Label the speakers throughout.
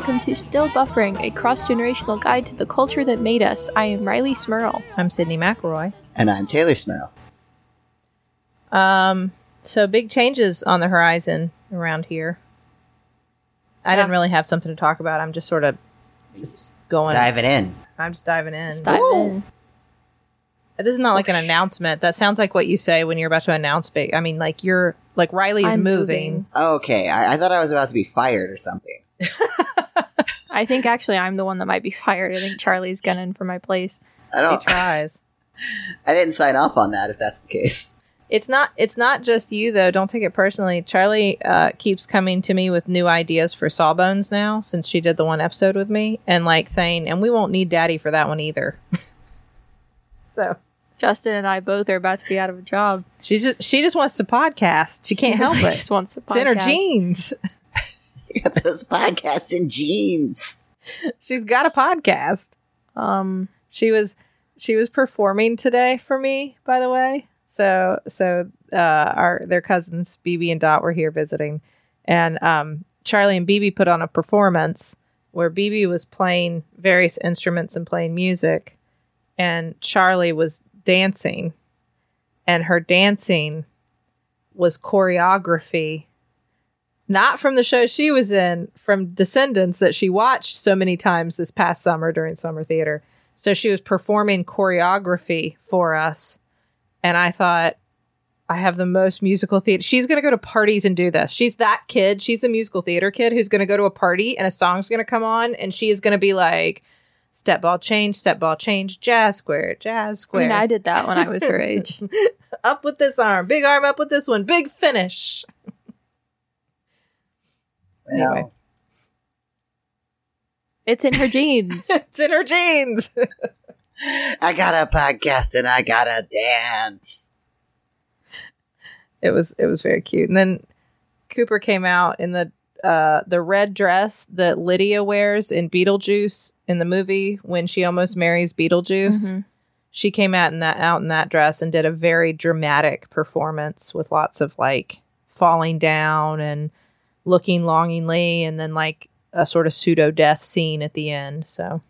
Speaker 1: Hello and welcome to Still Buffering, a cross generational guide to the culture that made us. I am Rileigh Smirl.
Speaker 2: I'm Sydnee McElroy.
Speaker 3: And I'm Teylor Smirl.
Speaker 2: Um, so big changes on the horizon around here. I didn't really have something to talk about. I'm just sort of
Speaker 3: Just
Speaker 2: going-
Speaker 3: diving in.
Speaker 2: I'm just diving in.
Speaker 1: Let's dive in.
Speaker 2: This is not like an announcement. That sounds like what you say when you're about to announce big. I mean, like you're like Rileigh is
Speaker 1: I'm
Speaker 2: moving.
Speaker 3: Okay, I, I thought I was about to be fired or something.
Speaker 1: I think actually I'm the one that might be fired. I think Charlie's gunning for my place.
Speaker 3: I don't.
Speaker 2: He tries.
Speaker 3: I didn't sign off on that. If that's the case,
Speaker 2: It's not. It's not just you though. Don't take it personally. Charlie uh, keeps coming to me with new ideas for Sawbones now, since she did the one episode with me, and like saying, "And we won't need Daddy for that one either." so
Speaker 1: Justin and I both are about to be out of a job.
Speaker 2: she just she just wants to podcast. She can't help it.
Speaker 1: She
Speaker 2: it.
Speaker 1: just wants to
Speaker 2: It's in her
Speaker 1: podcast.
Speaker 2: genes.
Speaker 3: those podcasts in jeans.
Speaker 2: She's got a podcast.
Speaker 1: Um,
Speaker 2: She was she was performing today for me, by the way. So so uh our their cousins Bebe and Dot were here visiting and um Charlie and Bebe put on a performance where Bebe was playing various instruments and playing music and Charlie was dancing and her dancing was choreography not from the show she was in from Descendants that she watched so many times this past summer during summer theater so she was performing choreography for us. And I thought, I have the most musical theater. She's going to go to parties and do this. She's that kid. She's the musical theater kid who's going to go to a party and a song's going to come on and she is going to be like, step ball change, step ball change, jazz square, jazz
Speaker 1: I
Speaker 2: square.
Speaker 1: mean, I did that when I was her age.
Speaker 2: up with this arm, big arm up with this one, big finish. Anyway.
Speaker 1: It's in her jeans.
Speaker 2: it's in her jeans.
Speaker 3: I got a podcast and I got a dance.
Speaker 2: it was it was very cute. And then Cooper came out in the uh the red dress that Lydia wears in Beetlejuice in the movie when she almost marries Beetlejuice.
Speaker 1: Mhm.
Speaker 2: She came out in that out in that dress and did a very dramatic performance with lots of like falling down and looking longingly and then like a sort of pseudo death scene at the end. So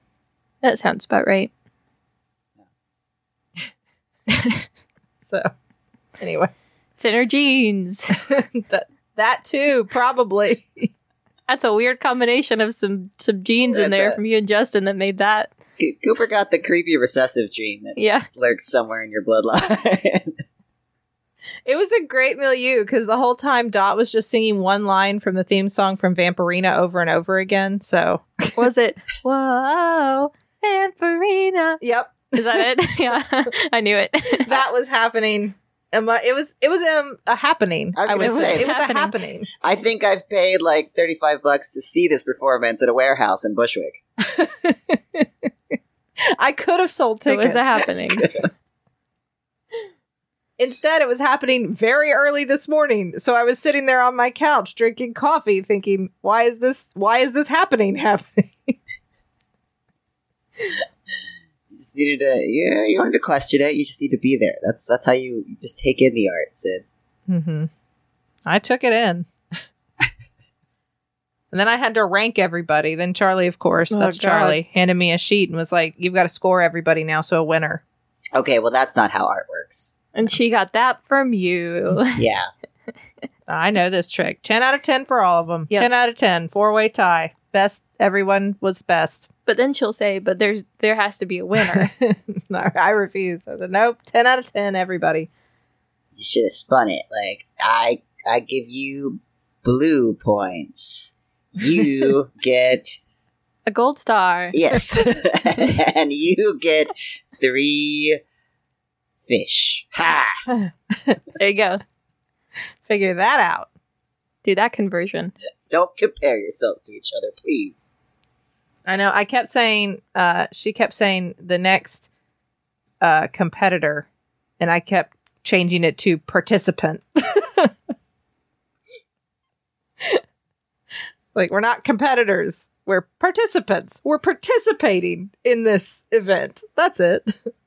Speaker 1: That sounds about right.
Speaker 2: so anyway.
Speaker 1: It's in her genes.
Speaker 2: that that too, probably.
Speaker 1: That's a weird combination of some some genes in there
Speaker 3: it.
Speaker 1: from you and Justin that made that.
Speaker 3: Cooper got the creepy recessive gene that
Speaker 1: Yeah.
Speaker 3: lurks somewhere in your bloodline.
Speaker 2: It was a great milieu because the whole time Dot was just singing one line from the theme song from Vampirina over and over again. So,
Speaker 1: Was it? Whoa, Vampirina.
Speaker 2: yep,
Speaker 1: Is that it? yeah, I knew it.
Speaker 2: that was happening. Um, uh, It was it was um, a happening.
Speaker 3: I was
Speaker 2: would
Speaker 3: gonna
Speaker 2: say
Speaker 3: say.
Speaker 2: it was a
Speaker 1: Happening.
Speaker 2: happening.
Speaker 3: I think I've paid like thirty-five bucks to see this performance at a warehouse in Bushwick.
Speaker 2: I could have sold
Speaker 1: it
Speaker 2: tickets.
Speaker 1: was a happening.
Speaker 2: Instead, it was happening very early this morning. So I was sitting there on my couch drinking coffee, thinking, "Why is this? Why is this happening? Happening?"
Speaker 3: You just needed to, yeah, you don't to question it. You just need to be there. That's that's how you, you just take in the art, Sid.
Speaker 2: Mm-hmm. I took it in. and then I had to rank everybody. Then Charlie, of course,
Speaker 1: Oh,
Speaker 2: that's
Speaker 1: God.
Speaker 2: Charlie, handed me a sheet and was like, You've got to score everybody now, so a winner.
Speaker 3: Okay, well that's not how art works.
Speaker 1: And she got that from you.
Speaker 3: Yeah.
Speaker 2: I know this trick. 10 out of 10 for all of them.
Speaker 1: Yep.
Speaker 2: 10 out of 10. Four way tie. Best, everyone was best.
Speaker 1: But then she'll say, "But there's there has to be a winner."
Speaker 2: No, I refuse. I said, Nope, 10 out of 10, everybody.
Speaker 3: You should have spun it. Like I I give you blue points. You get
Speaker 1: a gold star.
Speaker 3: yes. and you get three fish. Ha!
Speaker 1: There you go.
Speaker 2: Figure that out.
Speaker 1: Do that conversion.
Speaker 3: Don't compare yourselves to each other, please.
Speaker 2: I know. I kept saying, uh, she kept saying the next uh, competitor, and I kept changing it to participant. like, we're not competitors, we're participants. We're participating in this event. That's it.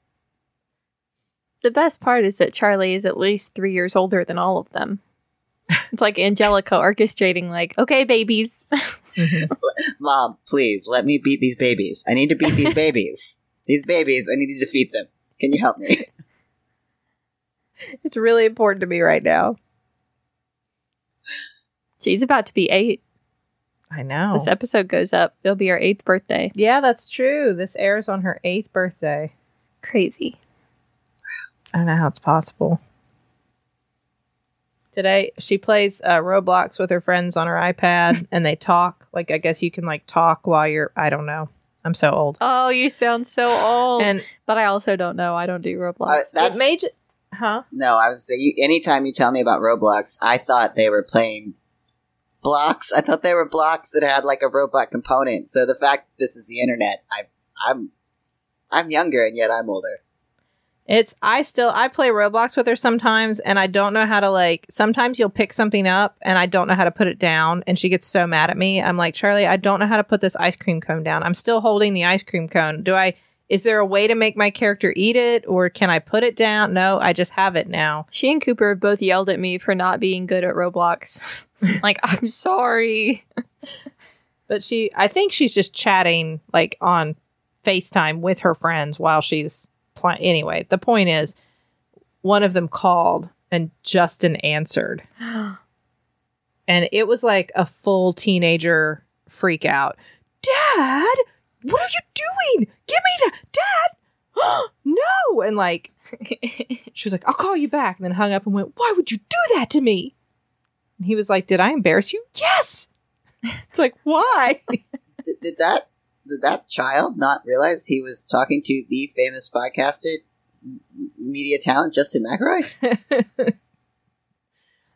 Speaker 1: The best part is that Charlie is at least three years older than all of them. It's like Angelica orchestrating, like, okay, babies. Mm-hmm.
Speaker 3: Mom, please let me beat these babies. I need to beat these babies. These babies, I need to defeat them. Can you help me?
Speaker 2: It's really important to me right now.
Speaker 1: She's about to be eight.
Speaker 2: I know.
Speaker 1: This episode goes up. It'll be her eighth birthday.
Speaker 2: yeah, that's true. This airs on her eighth birthday.
Speaker 1: Crazy.
Speaker 2: I don't know how it's possible. Today, she plays uh, Roblox with her friends on her iPad, and they talk. Like, I guess you can like talk while you're. I don't know. I'm so old.
Speaker 1: Oh, you sound so old.
Speaker 2: And
Speaker 1: but I also don't know. I don't do Roblox.
Speaker 3: Uh, that's
Speaker 2: it made, ju- huh?
Speaker 3: no. I was say you. Anytime you tell me about Roblox, I thought they were playing blocks. I thought they were blocks that had like a robot component. So the fact that this is the internet, I, I'm, I'm younger and yet I'm older.
Speaker 2: It's I still I play Roblox with her sometimes and I don't know how to like sometimes you'll pick something up and I don't know how to put it down and she gets so mad at me. I'm like, "Charlie, I don't know how to put this ice cream cone down. I'm still holding the ice cream cone. Do I is there a way to make my character eat it or can I put it down? No, I just have it now.
Speaker 1: she and Cooper have both yelled at me for not being good at Roblox. like, I'm sorry.
Speaker 2: But she I think she's just chatting like on FaceTime with her friends while she's playing. Anyway, the point is one of them called and Justin answered. and it was like a full teenager freak out. Dad, what are you doing? Give me that, Dad. no, and like she was like, "I'll call you back," and then hung up and went, "Why would you do that to me?" And he was like, "Did I embarrass you?" Yes. It's like, why?
Speaker 3: Did, did that did that child not realize he was talking to the famous podcaster, media talent Justin McElroy?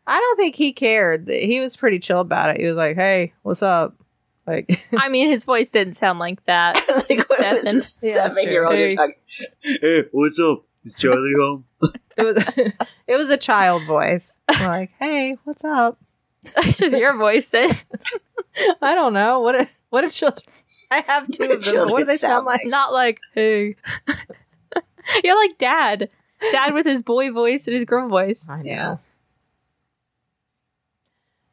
Speaker 2: I don't think he cared. He was pretty chill about it. He was like, "Hey, what's up?" Like,
Speaker 1: I mean, his voice didn't sound like that.
Speaker 3: like what was
Speaker 1: Nothing.
Speaker 3: this
Speaker 2: Yeah,
Speaker 3: seven year old you're
Speaker 1: true.
Speaker 3: talking? Hey, what's up? Is Charlie home?
Speaker 2: it was it was a child voice. like, "Hey, what's up?"
Speaker 1: That's just your voice then.
Speaker 2: I don't know. What a, what a children. I have two
Speaker 3: What
Speaker 2: of them. What do they sound
Speaker 3: sound
Speaker 2: like?
Speaker 1: Not like, hey. You're like dad. Dad with his boy voice and his girl voice.
Speaker 2: I know.
Speaker 3: Yeah.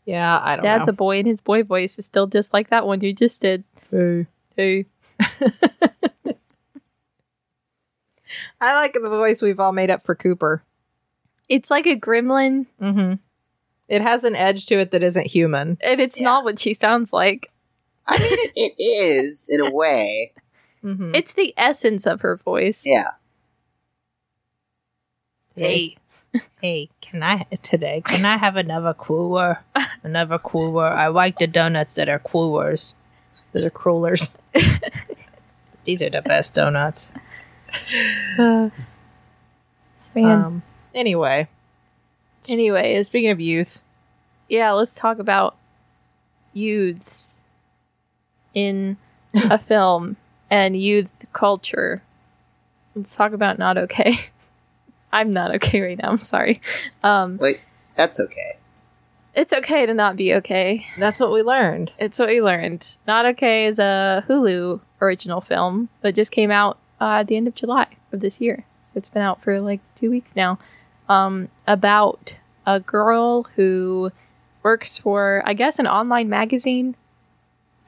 Speaker 2: Yeah, I don't
Speaker 1: Dad's
Speaker 2: know.
Speaker 1: a boy and his boy voice is still just like that one you just did.
Speaker 2: Hey.
Speaker 1: Hey.
Speaker 2: I like the voice we've all made up for Cooper.
Speaker 1: It's like a gremlin,
Speaker 2: Mm-hmm. It has an edge to it that isn't human.
Speaker 1: and it's
Speaker 3: Yeah.
Speaker 1: not what she sounds like.
Speaker 3: I mean, it, it is in a way.
Speaker 2: Mm-hmm.
Speaker 1: It's the essence of her voice.
Speaker 3: Yeah.
Speaker 1: Hey.
Speaker 2: Hey, can I today? Can I have another cooler? Another cooler. I like the donuts that are coolers. That are crullers. These are the best donuts.
Speaker 1: Uh, man.
Speaker 2: Um. Anyway,
Speaker 1: Anyways,
Speaker 2: speaking of youth,
Speaker 1: yeah, let's talk about youths in a film and youth culture. Let's talk about not okay. I'm not okay right now. I'm sorry. Um,
Speaker 3: Wait, that's okay.
Speaker 1: it's okay to not be okay.
Speaker 2: that's what we learned.
Speaker 1: It's what we learned. Not okay is a Hulu original film, but just came out uh, at the end of July of this year. So it's been out for like two weeks now. Um, about a girl who works for, I guess, an online magazine.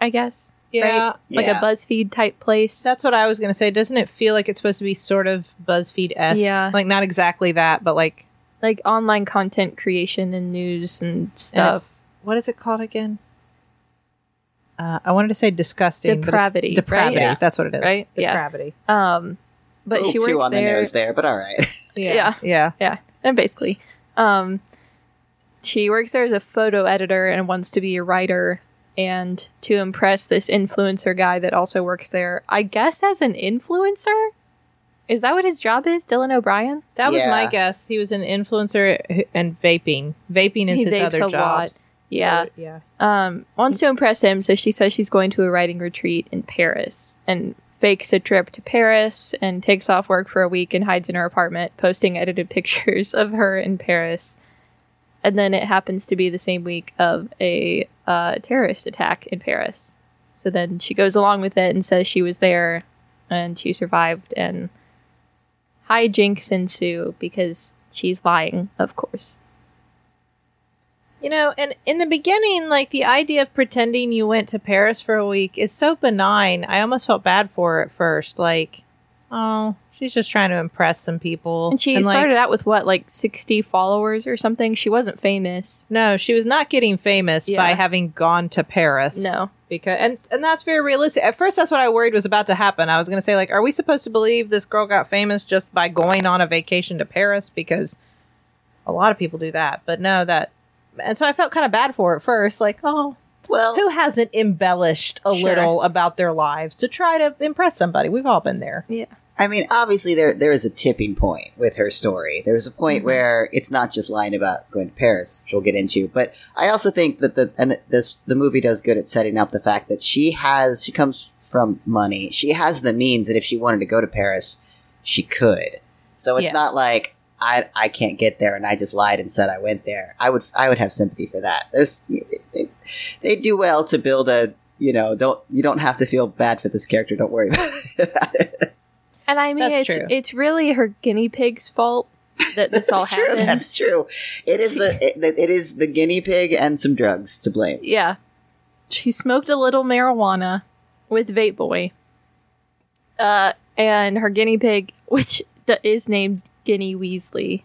Speaker 1: I guess
Speaker 2: Yeah,
Speaker 1: like
Speaker 3: Yeah.
Speaker 1: a BuzzFeed type place.
Speaker 2: that's what I was gonna say. Doesn't it feel like it's supposed to be sort of BuzzFeed esque?
Speaker 1: Yeah.
Speaker 2: like not exactly that, but like
Speaker 1: like online content creation and news and
Speaker 2: and
Speaker 1: stuff.
Speaker 2: it's- what is it called again? Uh, I wanted to say disgusting. but
Speaker 1: Depravity, right?
Speaker 2: depravity.
Speaker 3: Yeah.
Speaker 2: That's what it is.
Speaker 1: Right? Yeah.
Speaker 2: Depravity.
Speaker 1: Um, but
Speaker 3: a
Speaker 1: she
Speaker 3: little
Speaker 1: works
Speaker 3: too on the nose there, but all right.
Speaker 2: Yeah. Yeah.
Speaker 1: yeah and basically um she works there as a photo editor and wants to be a writer and to impress this influencer guy that also works there i guess as an influencer is that what his job is dylan o'brien
Speaker 2: That was
Speaker 3: Yeah.
Speaker 2: my guess. He was an influencer and vaping. Vaping is
Speaker 1: He
Speaker 2: his
Speaker 1: vapes
Speaker 2: other
Speaker 1: a
Speaker 2: job.
Speaker 1: lot. yeah
Speaker 2: Yeah.
Speaker 1: um wants to impress him so she says she's going to a writing retreat in paris and fakes a trip to paris and takes off work for a week and hides in her apartment posting edited pictures of her in paris. And then it happens to be the same week of a uh, terrorist attack in paris. So then she goes along with it and says she was there and she survived and hijinks ensue because she's lying of course
Speaker 2: You know, and in the beginning, like the idea of pretending you went to Paris for a week is so benign. I almost felt bad for her at first. Like, oh, she's just trying to impress some people.
Speaker 1: And she
Speaker 2: like,
Speaker 1: started out with what, like 60 followers or something? She wasn't famous.
Speaker 2: No, she was not getting famous
Speaker 1: Yeah.
Speaker 2: by having gone to Paris.
Speaker 1: No.
Speaker 2: because and and that's very realistic. At first, that's what I worried was about to happen. I was going to say, like, are we supposed to believe this girl got famous just by going on a vacation to Paris? Because a lot of people do that, but no, that. And so I felt kind of bad for her at first, like, oh,
Speaker 3: Well,
Speaker 2: who hasn't embellished a
Speaker 1: Sure.
Speaker 2: little about their lives to try to impress somebody? We've all been there.
Speaker 1: Yeah.
Speaker 3: I mean, obviously there there is a tipping point with her story. There's a point
Speaker 1: Mm-hmm.
Speaker 3: where it's not just lying about going to Paris, which we'll get into. But I also think that the and this the movie does good at setting up the fact that she has she comes from money. She has the means that if she wanted to go to Paris, she could. So it's
Speaker 2: Yeah.
Speaker 3: not like I I can't get there and I just lied and said I went there. I would I would have sympathy for that. There's they, they do well to build a you know don't you don't have to feel bad for this character. Don't worry about it.
Speaker 1: And I mean,
Speaker 2: That's
Speaker 1: it's
Speaker 2: true.
Speaker 1: it's really her guinea pig's fault that this all
Speaker 3: true.
Speaker 1: happened.
Speaker 3: That's true. It is the it, it is the guinea pig and some drugs to blame.
Speaker 1: Yeah. She smoked a little marijuana with Vape Boy. Uh, and her guinea pig, which is named Guinea Weasley,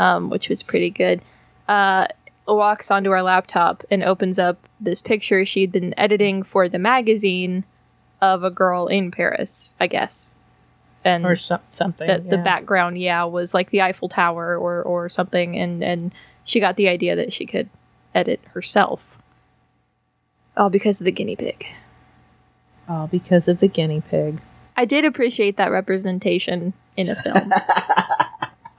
Speaker 1: um, which was pretty good, uh, walks onto our laptop and opens up this picture she'd been editing for the magazine of a girl in Paris, I guess. And
Speaker 2: Or some, something.
Speaker 1: the, the background yeah was like the eiffel tower or or something and and she got the idea that she could edit herself all because of the guinea pig
Speaker 2: Oh, because of the guinea pig.
Speaker 1: i did appreciate that representation in a film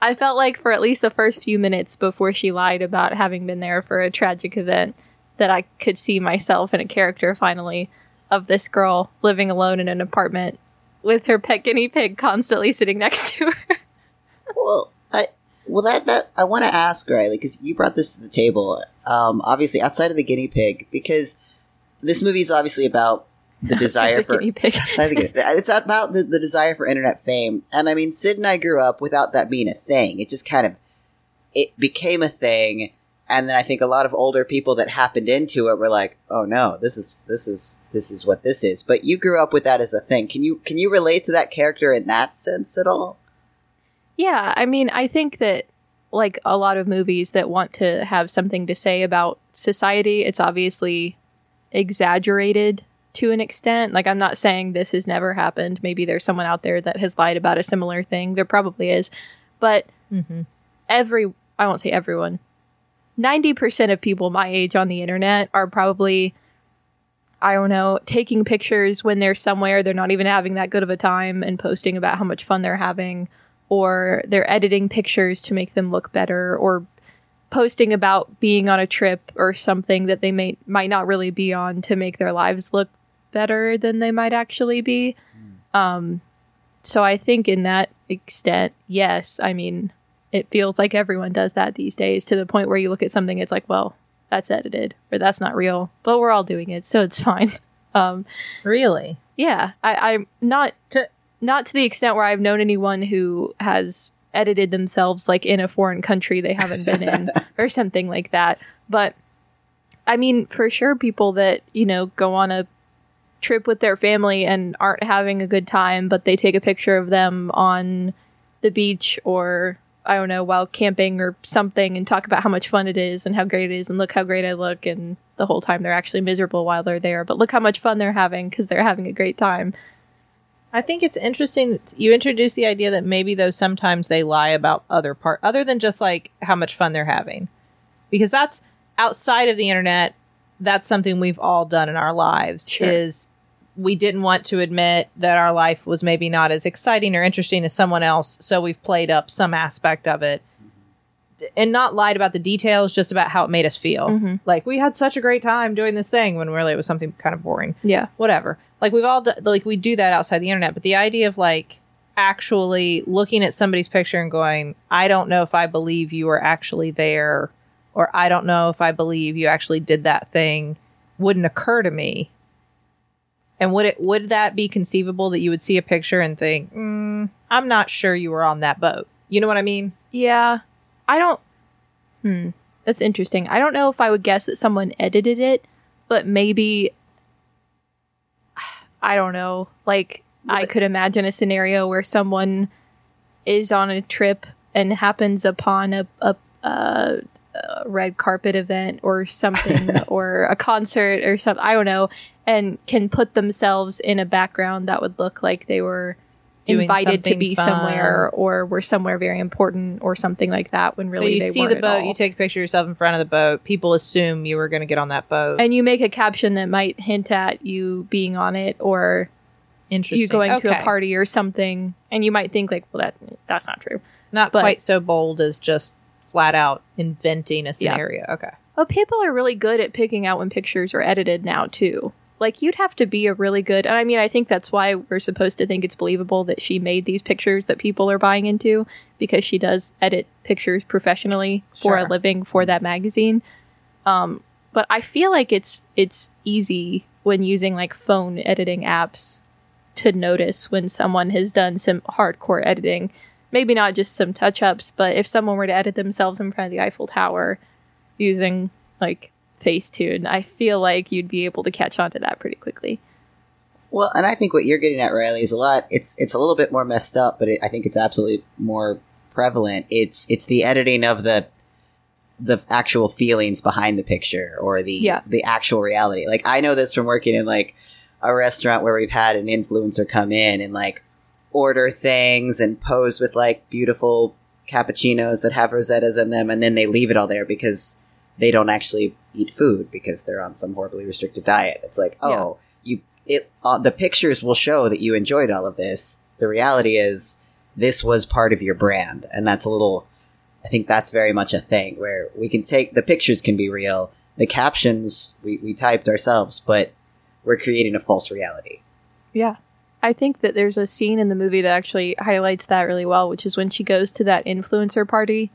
Speaker 1: i felt like for at least the first few minutes before she lied about having been there for a tragic event that i could see myself in a character finally of this girl living alone in an apartment with her pet guinea pig constantly sitting next to her
Speaker 3: Well, I well that that I want to ask Rileigh because you brought this to the table. Um, obviously outside of the guinea pig, because this movie is obviously about the desire for
Speaker 1: guinea pig
Speaker 3: I think it- it's about the, the desire for internet fame. And I mean, Sid and I grew up without that being a thing. It just kind of, it became a thing. And then I think a lot of older people that happened into it were like, oh no, this is, this is, this is what this is. But you grew up with that as a thing. Can you, can you relate to that character in that sense at all?
Speaker 1: Yeah, I mean, I think that like a lot of movies that want to have something to say about society, it's obviously exaggerated to an extent. Like I'm not saying this has never happened. Maybe there's someone out there that has lied about a similar thing. There probably is. But
Speaker 2: Mm-hmm.
Speaker 1: every I won't say everyone. 90% of people my age on the internet are probably I don't know, taking pictures when they're somewhere they're not even having that good of a time and posting about how much fun they're having or they're editing pictures to make them look better or posting about being on a trip or something that they may might not really be on to make their lives look better than they might actually be. Um so I think in that extent, yes, I mean it feels like everyone does that these days to the point where you look at something it's like, well, that's edited or that's not real, but we're all doing it, so it's fine. Um
Speaker 2: Really?
Speaker 1: yeah, I, I'm not
Speaker 2: To-
Speaker 1: not to the extent where I've known anyone who has edited themselves like in a foreign country they haven't been in or something like that. But I mean, for sure, people that you know go on a trip with their family and aren't having a good time, but they take a picture of them on the beach or I don't know while camping or something and talk about how much fun it is and how great it is and look how great I look and the whole time they're actually miserable while they're there, but look how much fun they're having because they're having a great time.
Speaker 2: I think it's interesting that you introduced the idea that maybe though sometimes they lie about other part other than just like how much fun they're having. Because that's outside of the internet, that's something we've all done in our lives
Speaker 1: Sure.
Speaker 2: is we didn't want to admit that our life was maybe not as exciting or interesting as someone else, so we've played up some aspect of it and not lied about the details, just about how it made us feel.
Speaker 1: Mhm.
Speaker 2: Like we had such a great time doing this thing when really it was something kind of boring
Speaker 1: Yeah.
Speaker 2: whatever. Like we've all do- like we do that outside the internet, but the idea of like actually looking at somebody's picture and going, I don't know if I believe you were actually there, or I don't know if I believe you actually did that thing, wouldn't occur to me. And would it would that be conceivable that you would see a picture and think, mm, I'm not sure you were on that boat? You know what I mean?
Speaker 1: Yeah. I don't. Hmm. That's interesting. I don't know if I would guess that someone edited it, but maybe I don't know. Like I could imagine a scenario where someone is on a trip and happens upon a a, a, a red carpet event or something or a concert or something. I don't know, and can put themselves in a background that would look like they were
Speaker 2: Doing
Speaker 1: invited to be
Speaker 2: fun.
Speaker 1: somewhere or were somewhere very important or something like that when
Speaker 2: So
Speaker 1: really
Speaker 2: you
Speaker 1: they
Speaker 2: see
Speaker 1: weren't
Speaker 2: the
Speaker 1: at
Speaker 2: boat,
Speaker 1: all.
Speaker 2: you take a picture of yourself in front of the boat. People assume you were going to get on that boat.
Speaker 1: and you make a caption that might hint at you being on it or
Speaker 2: Interesting.
Speaker 1: you going to a party or something and you might think like well that that's not true
Speaker 2: Not
Speaker 1: but-
Speaker 2: quite so bold as just flat out inventing a
Speaker 1: Yeah.
Speaker 2: scenario. Okay.
Speaker 1: well people are really good at picking out when pictures are edited now too like you'd have to be a really good and i mean i think that's why we're supposed to think it's believable that she made these pictures that people are buying into because she does edit pictures professionally for a living for that magazine um but i feel like it's it's easy when using like phone editing apps to notice when someone has done some hardcore editing maybe not just some touch ups but if someone were to edit themselves in front of the eiffel tower using like Facetune, I feel like you'd be able to catch on to that pretty quickly.
Speaker 3: Well, and I think what you're getting at, Rileigh, is a lot. It's it's a little bit more messed up, but it, I think it's absolutely more prevalent. It's it's the editing of the the actual feelings behind the picture or the
Speaker 1: Yeah.
Speaker 3: the actual reality. Like I know this from working in like a restaurant where we've had an influencer come in and like order things and pose with like beautiful cappuccinos that have rosettas in them, and then they leave it all there because they don't actually eat food because they're on some horribly restrictive diet. It's like, oh, you it uh, the pictures will show that you enjoyed all of this. The reality is this was part of your brand, and that's a little. I think that's very much a thing where we can take the pictures can be real, the captions we, we typed ourselves, but we're creating a false reality.
Speaker 1: Yeah. I think that there's a scene in the movie that actually highlights that really well, which is when she goes to that influencer party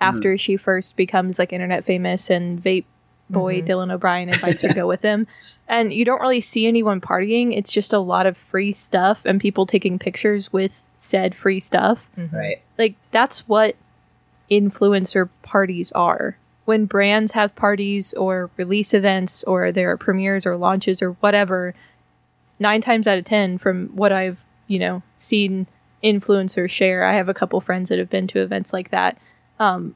Speaker 1: after mm-hmm. she first becomes like internet famous and vape boy mm-hmm. Dylan O'Brien invites her to go with him. And you don't really see anyone partying. It's just a lot of free stuff and people taking pictures with said free stuff. Mm-hmm.
Speaker 3: Right.
Speaker 1: like that's what influencer parties are when brands have parties or release events or there are premieres or launches or whatever nine times out of ten from what i've you know seen influencers share i have a couple friends that have been to events like that. Um,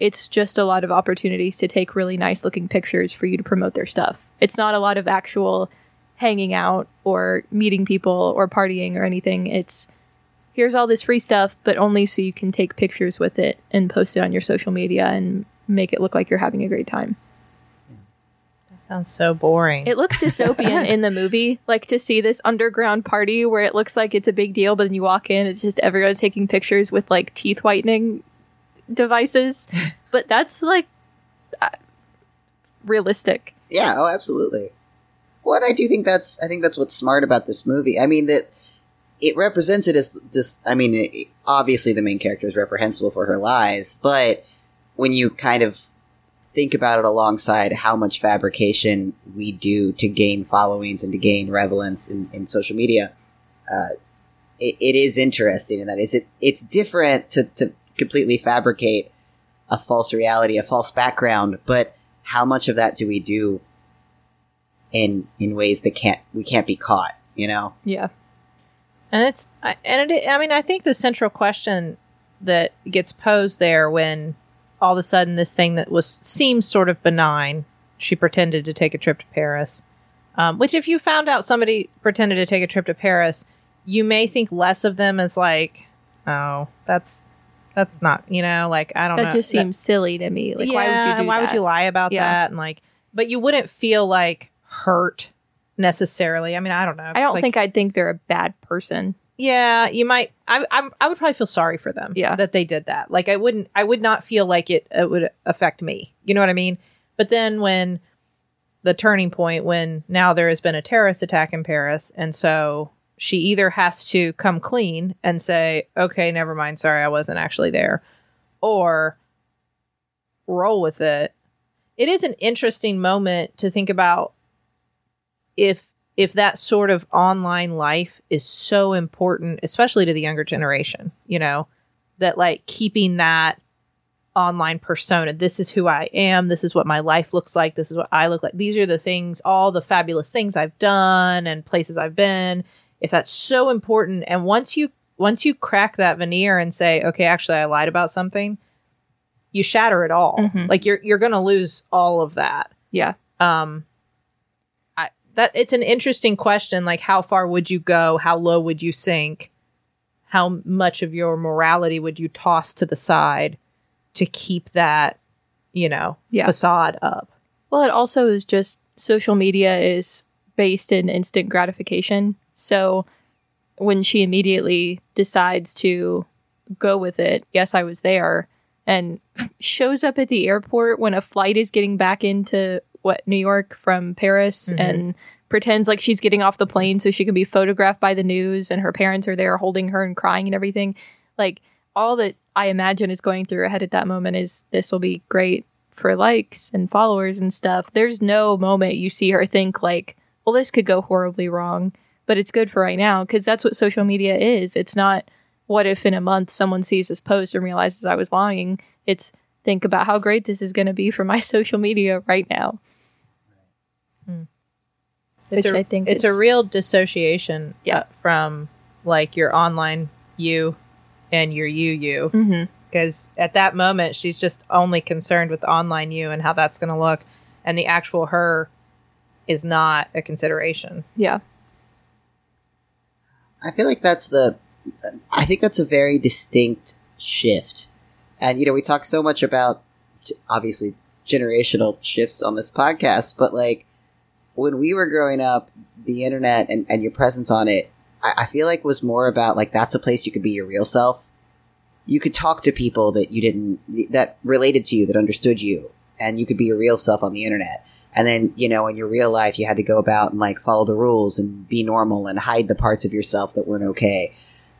Speaker 1: it's just a lot of opportunities to take really nice looking pictures for you to promote their stuff. It's not a lot of actual hanging out or meeting people or partying or anything. It's here's all this free stuff, but only so you can take pictures with it and post it on your social media and make it look like you're having a great time.
Speaker 2: That sounds so boring.
Speaker 1: It looks dystopian in the movie, like to see this underground party where it looks like it's a big deal, but then you walk in, it's just everyone taking pictures with like teeth whitening devices. but that's like uh, realistic.
Speaker 3: Yeah, oh, absolutely. What I do think that's, I think that's what's smart about this movie. I mean that it represents it as this. I mean, it, obviously the main character is reprehensible for her lies, but when you kind of think about it alongside how much fabrication we do to gain followings and to gain relevance in, in social media, uh, it, it is interesting in that is it it's different to, to completely fabricate a false reality, a false background, but how much of that do we do in in ways that can't we can't be caught, you know?
Speaker 1: Yeah.
Speaker 2: And it's and it I mean I think the central question that gets posed there when all of a sudden this thing that was seems sort of benign, she pretended to take a trip to Paris. Um, which if you found out somebody pretended to take a trip to Paris, you may think less of them as like, oh, that's that's not you know like I don't
Speaker 1: That
Speaker 2: know
Speaker 1: just seems silly to me. Like, why would you do
Speaker 2: why
Speaker 1: that?
Speaker 2: would you lie about
Speaker 1: Yeah.
Speaker 2: that and like but you wouldn't feel like hurt necessarily. I mean, I don't know.
Speaker 1: I don't
Speaker 2: like-
Speaker 1: think I'd think they're a bad person.
Speaker 2: Yeah, you might. I, I I would probably feel sorry for them.
Speaker 1: Yeah.
Speaker 2: that they did that. Like I wouldn't. I would not feel like it, it would affect me. You know what I mean? But then when the turning point, when now there has been a terrorist attack in Paris, and so she either has to come clean and say, "Okay, never mind. Sorry, I wasn't actually there," or roll with it. It is an interesting moment to think about if if that sort of online life is so important, especially to the younger generation, you know, that like keeping that online persona. This is who I am. This is what my life looks like. This is what I look like. These are the things, all the fabulous things I've done and places I've been. If that's so important and once you once you crack that veneer and say, "Okay, actually I lied about something," you shatter it all.
Speaker 1: Mhm.
Speaker 2: Like you're you're going to lose all of that.
Speaker 1: Yeah.
Speaker 2: Um that it's an interesting question like how far would you go? How low would you sink? How much of your morality would you toss to the side to keep that, you know,
Speaker 1: Yeah.
Speaker 2: facade up?
Speaker 1: Well, it also is just social media is based in instant gratification. So when she immediately decides to go with it, yes, I was there, and shows up at the airport when a flight is getting back into what New York from Paris
Speaker 2: Mhm.
Speaker 1: and pretends like she's getting off the plane so she can be photographed by the news and her parents are there holding her and crying and everything. Like all that I imagine is going through her head at that moment is this will be great for likes and followers and stuff. There's no moment you see her think like, well, this could go horribly wrong, but it's good for right now because that's what social media is. It's not what if in a month someone sees this post and realizes I was lying. It's think about how great this is going to be for my social media right now.
Speaker 2: It's
Speaker 1: Which
Speaker 2: a,
Speaker 1: I think
Speaker 2: it's
Speaker 1: is-
Speaker 2: a real dissociation
Speaker 1: Yeah.
Speaker 2: uh, from like your online you and your you you
Speaker 1: Mm-hmm.
Speaker 2: because at that moment she's just only concerned with the online you and how that's going to look and the actual her is not a consideration
Speaker 1: Yeah.
Speaker 3: I feel like that's the. I think that's a very distinct shift, and you know we talk so much about obviously generational shifts on this podcast, but like when we were growing up, the internet and, and your presence on it, I, I feel like was more about like that's a place you could be your real self. You could talk to people that you didn't that related to you, that understood you, and you could be your real self on the internet. And then, you know, in your real life, you had to go about and like follow the rules and be normal and hide the parts of yourself that weren't okay.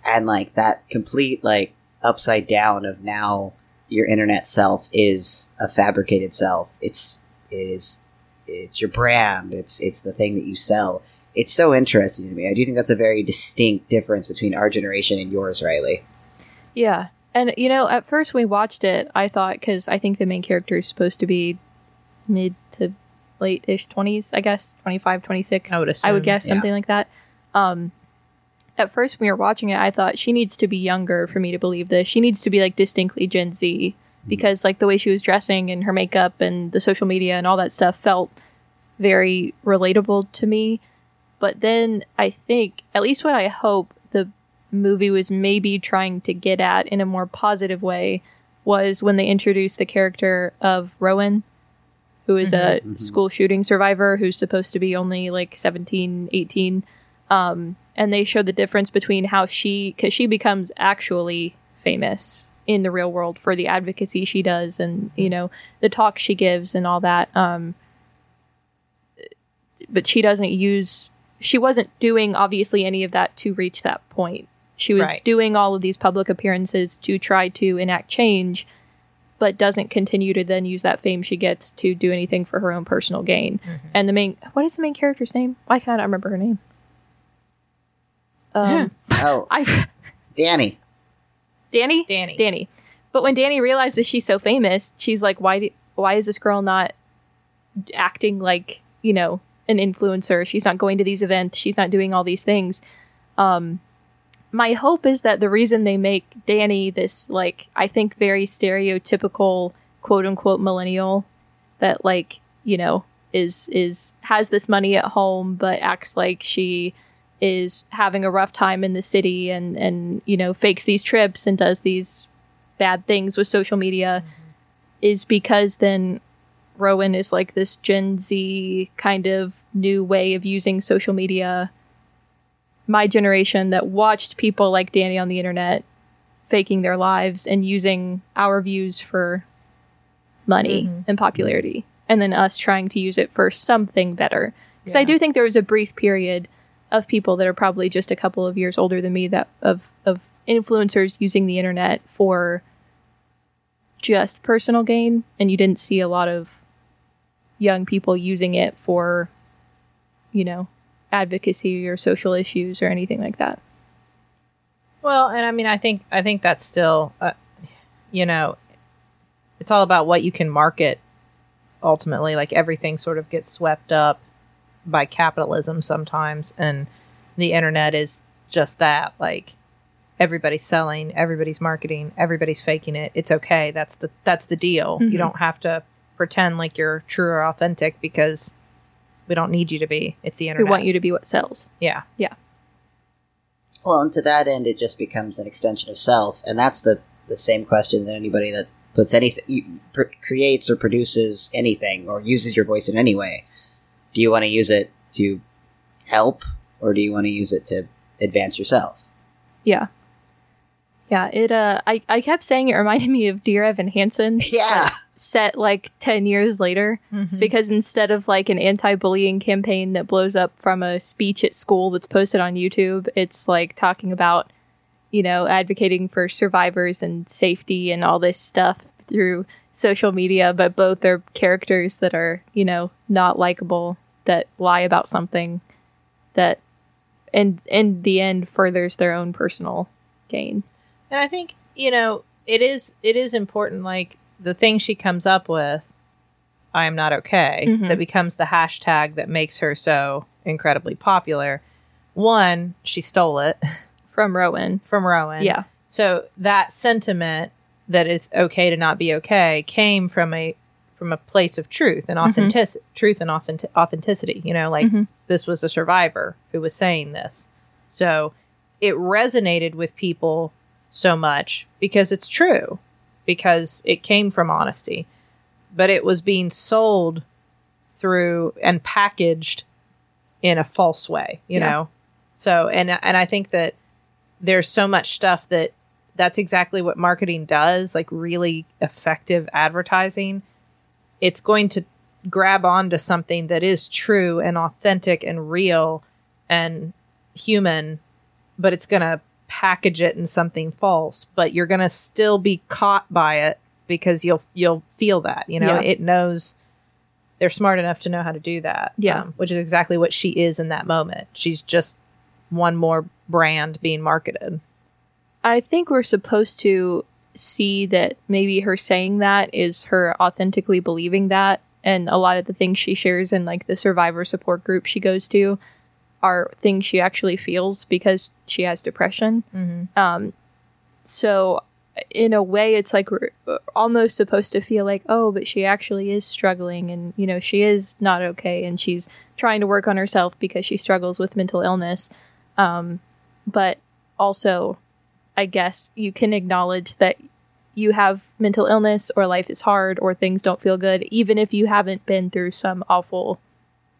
Speaker 3: And like that complete like upside down of now your internet self is a fabricated self. It's, it is, it's your brand. It's, it's the thing that you sell. It's so interesting to me. I do think that's a very distinct difference between our generation and yours, Rileigh.
Speaker 1: Yeah. And, you know, at first when we watched it, I thought, because I think the main character is supposed to be mid to late ish 20s, I guess, 25, 26.
Speaker 2: I would
Speaker 1: I would guess
Speaker 2: yeah.
Speaker 1: something like that. Um, at first, when we were watching it, I thought she needs to be younger for me to believe this. She needs to be like distinctly Gen Z because, like, the way she was dressing and her makeup and the social media and all that stuff felt very relatable to me. But then I think, at least what I hope the movie was maybe trying to get at in a more positive way was when they introduced the character of Rowan, who is a
Speaker 3: Mhm.
Speaker 1: school shooting survivor who's supposed to be only like 17, 18. Um, and they show the difference between how she, because she becomes actually famous in the real world for the advocacy she does and, you know, the talk she gives and all that. Um, but she doesn't use she wasn't doing obviously any of that to reach that point she was
Speaker 2: Right.
Speaker 1: doing all of these public appearances to try to enact change but doesn't continue to then use that fame she gets to do anything for her own personal gain and the main what is the main character's name why can i not remember her name um
Speaker 3: Oh,
Speaker 1: i
Speaker 3: Danni.
Speaker 1: Danny
Speaker 2: danni
Speaker 1: Danni. But when Danni realizes she's so famous, she's like, why do, why is this girl not acting like, you know, an influencer? She's not going to these events. She's not doing all these things. Um, my hope is that the reason they make Danni this, like, I think very stereotypical quote unquote millennial that, like, you know, is, is, has this money at home, but acts like she is having a rough time in the city and, and, you know, fakes these trips and does these bad things with social media is because then Rowan is like this Gen Z kind of new way of using social media. My generation that watched people like Danni on the internet faking their lives and using our views for money
Speaker 2: Mhm.
Speaker 1: and popularity, and then us trying to use it for something better. Because I do think there was a brief period of people that are probably just a couple of years older than me that of of influencers using the internet for just personal gain. And you didn't see a lot of young people using it for you know advocacy or social issues or anything like that.
Speaker 2: Well, and I mean, I think I think that's still, uh, you know, it's all about what you can market ultimately. Like everything sort of gets swept up by capitalism sometimes and the internet is just that like everybody's selling everybody's marketing everybody's faking it it's okay that's the that's the deal
Speaker 1: Mhm.
Speaker 2: you don't have to pretend like you're true or authentic because we don't need you to be it's the internet.
Speaker 1: We want you to be what sells.
Speaker 2: yeah Yeah.
Speaker 3: Well, and to that end, it just becomes an extension of self, and that's the the same question that anybody that puts anything pr- creates or produces anything or uses your voice in any way. Do you want to use it to help, or do you want to use it to advance yourself?
Speaker 1: Yeah. Yeah, it uh I, I kept saying it reminded me of Dear Evan Hansen
Speaker 3: Yeah,
Speaker 1: set like ten years later.
Speaker 2: Mm-hmm.
Speaker 1: because instead of like an anti-bullying campaign that blows up from a speech at school that's posted on YouTube, it's like talking about you know advocating for survivors and safety and all this stuff through social media, but both are characters that are you know not likable that lie about something that and in the end furthers their own personal gain.
Speaker 2: And I think, you know, it is it is important like the thing she comes up with I am not okay
Speaker 1: Mhm.
Speaker 2: that becomes the hashtag that makes her so incredibly popular. One, she stole it
Speaker 1: From Rowan.
Speaker 2: from Rowan.
Speaker 1: Yeah.
Speaker 2: So that sentiment that it's okay to not be okay came from a from a place of truth and authentic truth and authentic- authenticity. You know, like
Speaker 1: Mhm.
Speaker 2: this was a survivor who was saying this. So it resonated with people so much because it's true, because it came from honesty, but it was being sold through and packaged in a false way, you
Speaker 1: Yeah.
Speaker 2: know? So, and, and I think that there's so much stuff that that's exactly what marketing does, like really effective advertising. It's going to grab onto something that is true and authentic and real and human, but it's going to package it in something false, but you're going to still be caught by it because you'll you'll feel that, you know,
Speaker 1: Yeah.
Speaker 2: it knows they're smart enough to know how to do that.
Speaker 1: Yeah.
Speaker 2: um, which is exactly what she is in that moment. She's just one more brand being marketed.
Speaker 1: I think we're supposed to see that maybe her saying that is her authentically believing that. And a lot of the things she shares in like the survivor support group she goes to are things she actually feels because she has depression.
Speaker 2: Mm-hmm.
Speaker 1: Um, so in a way, it's like we're almost supposed to feel like, oh, but she actually is struggling and, you know, she is not okay and she's trying to work on herself because she struggles with mental illness. Um, but also, I guess you can acknowledge that you have mental illness or life is hard or things don't feel good, even if you haven't been through some awful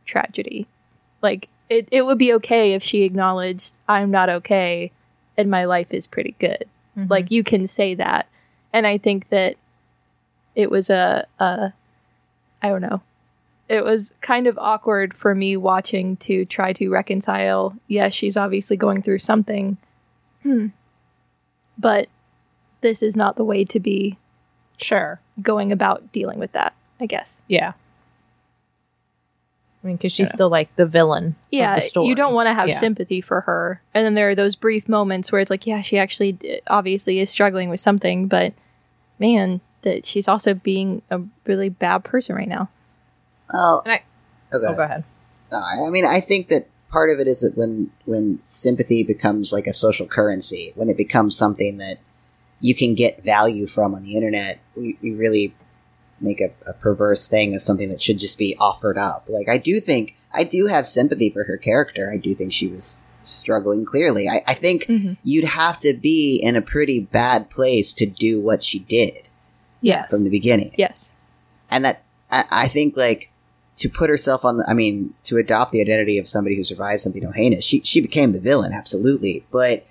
Speaker 1: tragedy. Like, it, it would be okay if she acknowledged, I'm not okay and my life is pretty good.
Speaker 2: Mm-hmm.
Speaker 1: Like, you can say that. And I think that it was a, a I don't know. It was kind of awkward for me watching to try to reconcile. Yes, she's obviously going through something. Hmm. But this is not the way to be
Speaker 2: sure.
Speaker 1: going about dealing with that, I guess.
Speaker 2: Yeah. I mean, because she's still like the villain. of
Speaker 1: Yeah,
Speaker 2: the story.
Speaker 1: you don't want to have
Speaker 2: Yeah.
Speaker 1: sympathy for her. And then there are those brief moments where it's like, yeah, she actually d- obviously is struggling with something, but man, that she's also being a really bad person right now.
Speaker 3: Oh,
Speaker 2: And I-
Speaker 3: oh, go
Speaker 2: Oh,
Speaker 3: ahead.
Speaker 2: go ahead.
Speaker 3: No, I I mean, I think that part of it is that when when sympathy becomes like a social currency, when it becomes something that you can get value from on the internet, we, we really make a, a perverse thing of something that should just be offered up. Like, I do think I do have sympathy for her character. I do think she was struggling. Clearly, I, I think
Speaker 1: Mhm.
Speaker 3: you'd have to be in a pretty bad place to do what she did
Speaker 1: Yes.
Speaker 3: from the beginning
Speaker 1: yes.
Speaker 3: and that I, I think like to put herself on I mean to adopt the identity of somebody who survived something so heinous. She she became the villain absolutely. But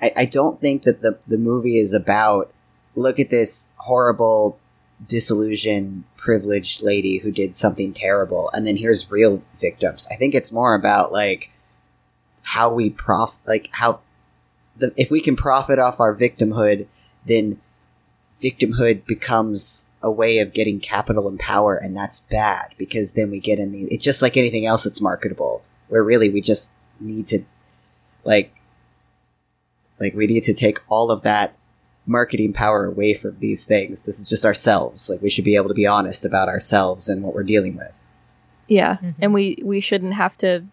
Speaker 3: I, I don't think that the the movie is about look at this horrible disillusioned privileged lady who did something terrible and then here's real victims. I think it's more about like how we prof like how the, if we can profit off our victimhood then victimhood becomes a way of getting capital and power, and that's bad because then we get in the. It's just like anything else that's marketable, where really we just need to, like, like we need to take all of that marketing power away from these things. This is just ourselves. Like we should be able to be honest about ourselves and what we're dealing with.
Speaker 1: Yeah,
Speaker 2: Mhm.
Speaker 1: and we we shouldn't have to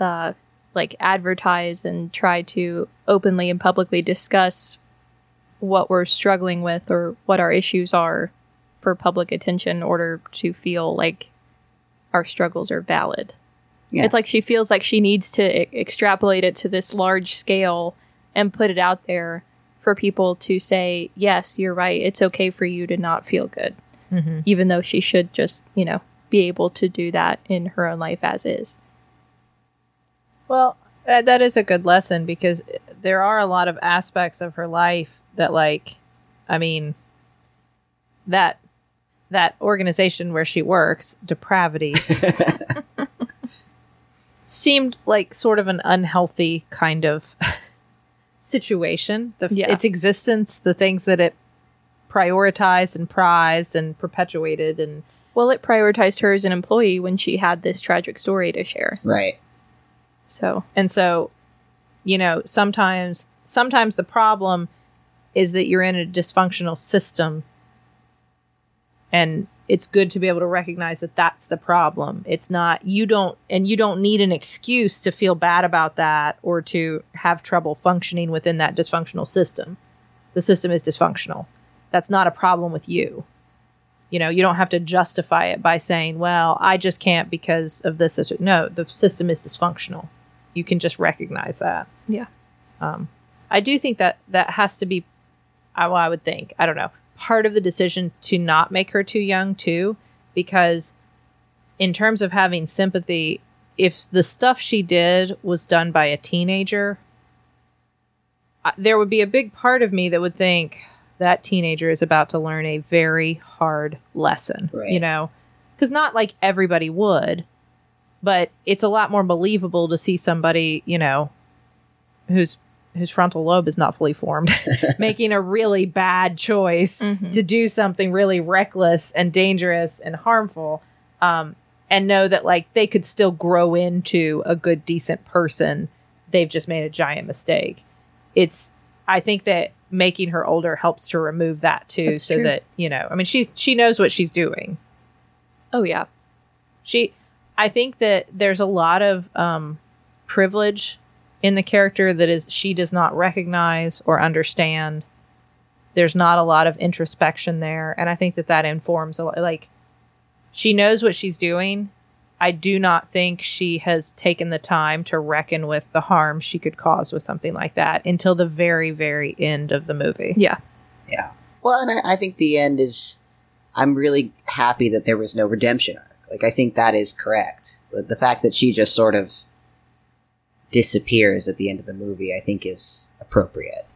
Speaker 1: uh like advertise and try to openly and publicly discuss what we're struggling with or what our issues are for public attention in order to feel like our struggles are valid.
Speaker 3: Yeah.
Speaker 1: It's like she feels like she needs to e- extrapolate it to this large scale and put it out there for people to say, "Yes, you're right. It's okay for you to not feel good."
Speaker 2: Mhm.
Speaker 1: even though she should just, you know, be able to do that in her own life as is.
Speaker 2: Well, that, that is a good lesson because there are a lot of aspects of her life that, like, I mean, that that organization where she works, depravity, seemed like sort of an unhealthy kind of situation. The,
Speaker 1: Yeah.
Speaker 2: Its existence, the things that it prioritized and prized and perpetuated, and
Speaker 1: Well, it prioritized her as an employee when she had this tragic story to share.
Speaker 3: right.
Speaker 1: So,
Speaker 2: And so, you know, sometimes sometimes the problem is that you're in a dysfunctional system and it's good to be able to recognize that that's the problem. It's not you don't and you don't need an excuse to feel bad about that or to have trouble functioning within that dysfunctional system. The system is dysfunctional. That's not a problem with you. You know, you don't have to justify it by saying, "Well, I just can't because of this." this. No, the system is dysfunctional. You can just recognize that.
Speaker 1: yeah.
Speaker 2: Um, I do think that that has to be, I, well, I would think, I don't know, part of the decision to not make her too young, too, because in terms of having sympathy, if the stuff she did was done by a teenager, there would be a big part of me that would think that teenager is about to learn a very hard lesson,
Speaker 3: Right.
Speaker 2: you know? Because not like everybody would, but it's a lot more believable to see somebody, you know, whose whose frontal lobe is not fully formed making a really bad choice
Speaker 1: Mhm.
Speaker 2: to do something really reckless and dangerous and harmful um, and know that like they could still grow into a good decent person they've just made a giant mistake it's i think that making her older helps to remove that too
Speaker 1: That's
Speaker 2: so
Speaker 1: true.
Speaker 2: that you know i mean she's she knows what she's doing
Speaker 1: Oh, yeah.
Speaker 2: she i think that there's a lot of um privilege in the character that is she does not recognize or understand there's not a lot of introspection there and i think that that informs a lot like she knows what she's doing i do not think she has taken the time to reckon with the harm she could cause with something like that until the very very end of the movie
Speaker 1: Yeah.
Speaker 3: Yeah. Well, and I, I think the end is. I'm really happy that there was no redemption arc. Like, I think that is correct. The, the fact that she just sort of disappears at the end of the movie, I think, is appropriate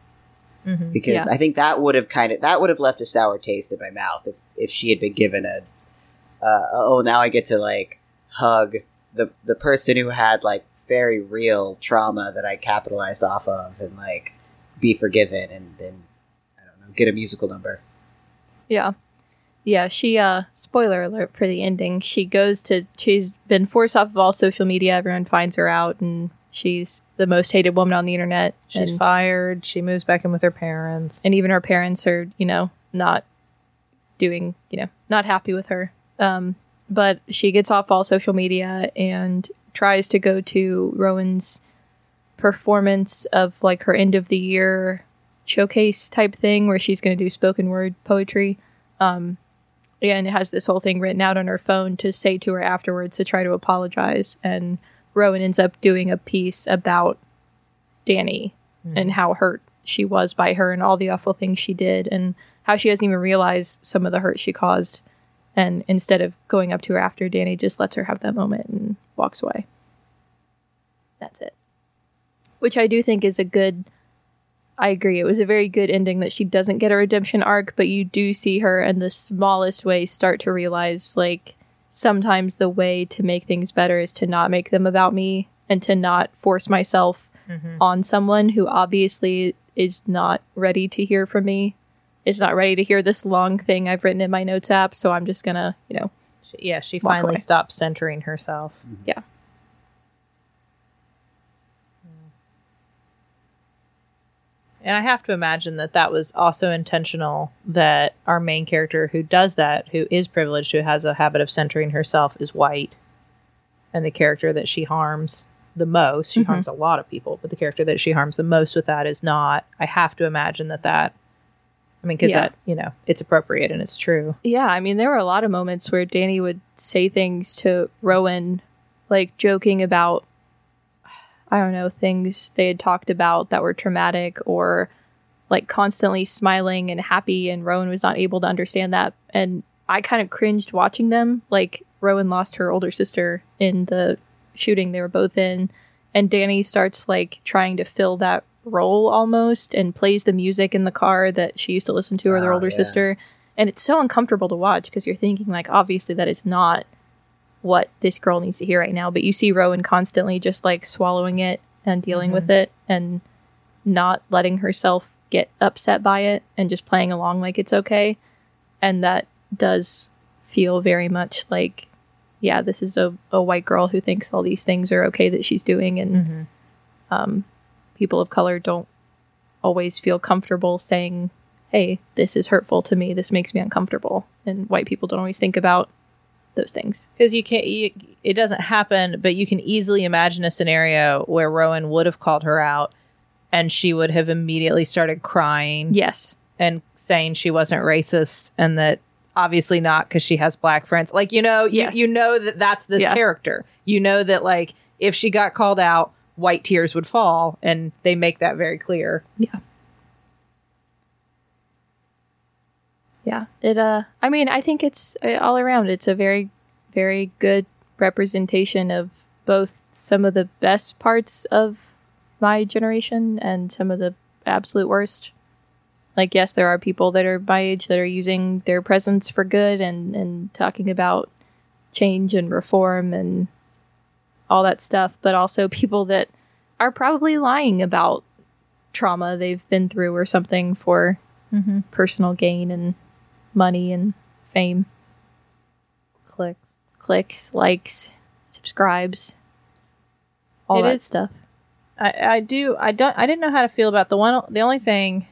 Speaker 2: Mhm.
Speaker 3: because
Speaker 1: Yeah.
Speaker 3: I think that would have kind of that would have left a sour taste in my mouth if, if she had been given a. Uh, oh, now I get to like hug the the person who had like very real trauma that I capitalized off of and like be forgiven and then I don't know get a musical number.
Speaker 1: Yeah. Yeah, she uh spoiler alert for the ending. She goes to she's been forced off of all social media. Everyone finds her out and she's the most hated woman on the internet.
Speaker 2: she's
Speaker 1: and,
Speaker 2: fired she moves back in with her parents
Speaker 1: and even her parents are, you know, not doing, you know, not happy with her. Um but she gets off all social media and tries to go to Rowan's performance of like her end of the year showcase type thing where she's going to do spoken word poetry. Um, and it has this whole thing written out on her phone to say to her afterwards to try to apologize. And Rowan ends up doing a piece about Danni hmm. and how hurt she was by her and all the awful things she did and how she doesn't even realize some of the hurt she caused. And instead of going up to her after, Danni just lets her have that moment and walks away. That's it. Which I do think is a good. I agree. It was a very good ending that she doesn't get a redemption arc, but you do see her in the smallest way start to realize like sometimes the way to make things better is to not make them about me and to not force myself
Speaker 2: Mhm.
Speaker 1: on someone who obviously is not ready to hear from me. Is not ready to hear this long thing I've written in my notes app, so I'm just gonna, you know,
Speaker 2: yeah she finally stopped centering herself
Speaker 1: yeah.
Speaker 2: And I have to imagine that that was also intentional that our main character who does that, who is privileged, who has a habit of centering herself, is white. And the character that she harms the most, she
Speaker 1: Mhm.
Speaker 2: harms a lot of people, but the character that she harms the most with that is not. I have to imagine that that, I mean, because
Speaker 1: Yeah.
Speaker 2: that, you know, it's appropriate and it's true.
Speaker 1: Yeah, I mean, there were a lot of moments where Danni would say things to Rowan, like joking about, I don't know, things they had talked about that were traumatic or like constantly smiling and happy. And Rowan was not able to understand that. And I kind of cringed watching them. Like, Rowan lost her older sister in the shooting they were both in. And Danni starts like trying to fill that role almost and plays the music in the car that she used to listen to or their
Speaker 3: Oh,
Speaker 1: older
Speaker 3: yeah.
Speaker 1: sister and it's so uncomfortable to watch because you're thinking like obviously that is not what this girl needs to hear right now but you see rowan constantly just like swallowing it and dealing with it and not letting herself get upset by it and just playing along like it's okay and that does feel very much like yeah this is a, a white girl who thinks all these things are okay that she's doing and
Speaker 2: Mm-hmm.
Speaker 1: um, people of color don't always feel comfortable saying, hey, this is hurtful to me. This makes me uncomfortable. And white people don't always think about those things.
Speaker 2: because you can't you, it doesn't happen but you can easily imagine a scenario where rowan would have called her out and she would have immediately started crying
Speaker 1: Yes.
Speaker 2: and saying she wasn't racist and that obviously not because she has black friends like you know you,
Speaker 1: Yes.
Speaker 2: you know that that's this
Speaker 1: Yeah.
Speaker 2: character you know that like if she got called out white tears would fall and they make that very clear
Speaker 1: Yeah. Yeah. It uh I mean, I think it's uh, all around it's a very very good representation of both some of the best parts of my generation and some of the absolute worst. Like yes, there are people that are my age that are using their presence for good and and talking about change and reform and all that stuff, but also people that are probably lying about trauma they've been through or something for
Speaker 2: mm-hmm.
Speaker 1: personal gain and money and fame,
Speaker 2: clicks
Speaker 1: clicks, likes, subscribes.
Speaker 2: all
Speaker 1: It
Speaker 2: that
Speaker 1: is stuff.
Speaker 2: I, I do I don't I didn't know how to feel about the one the only thing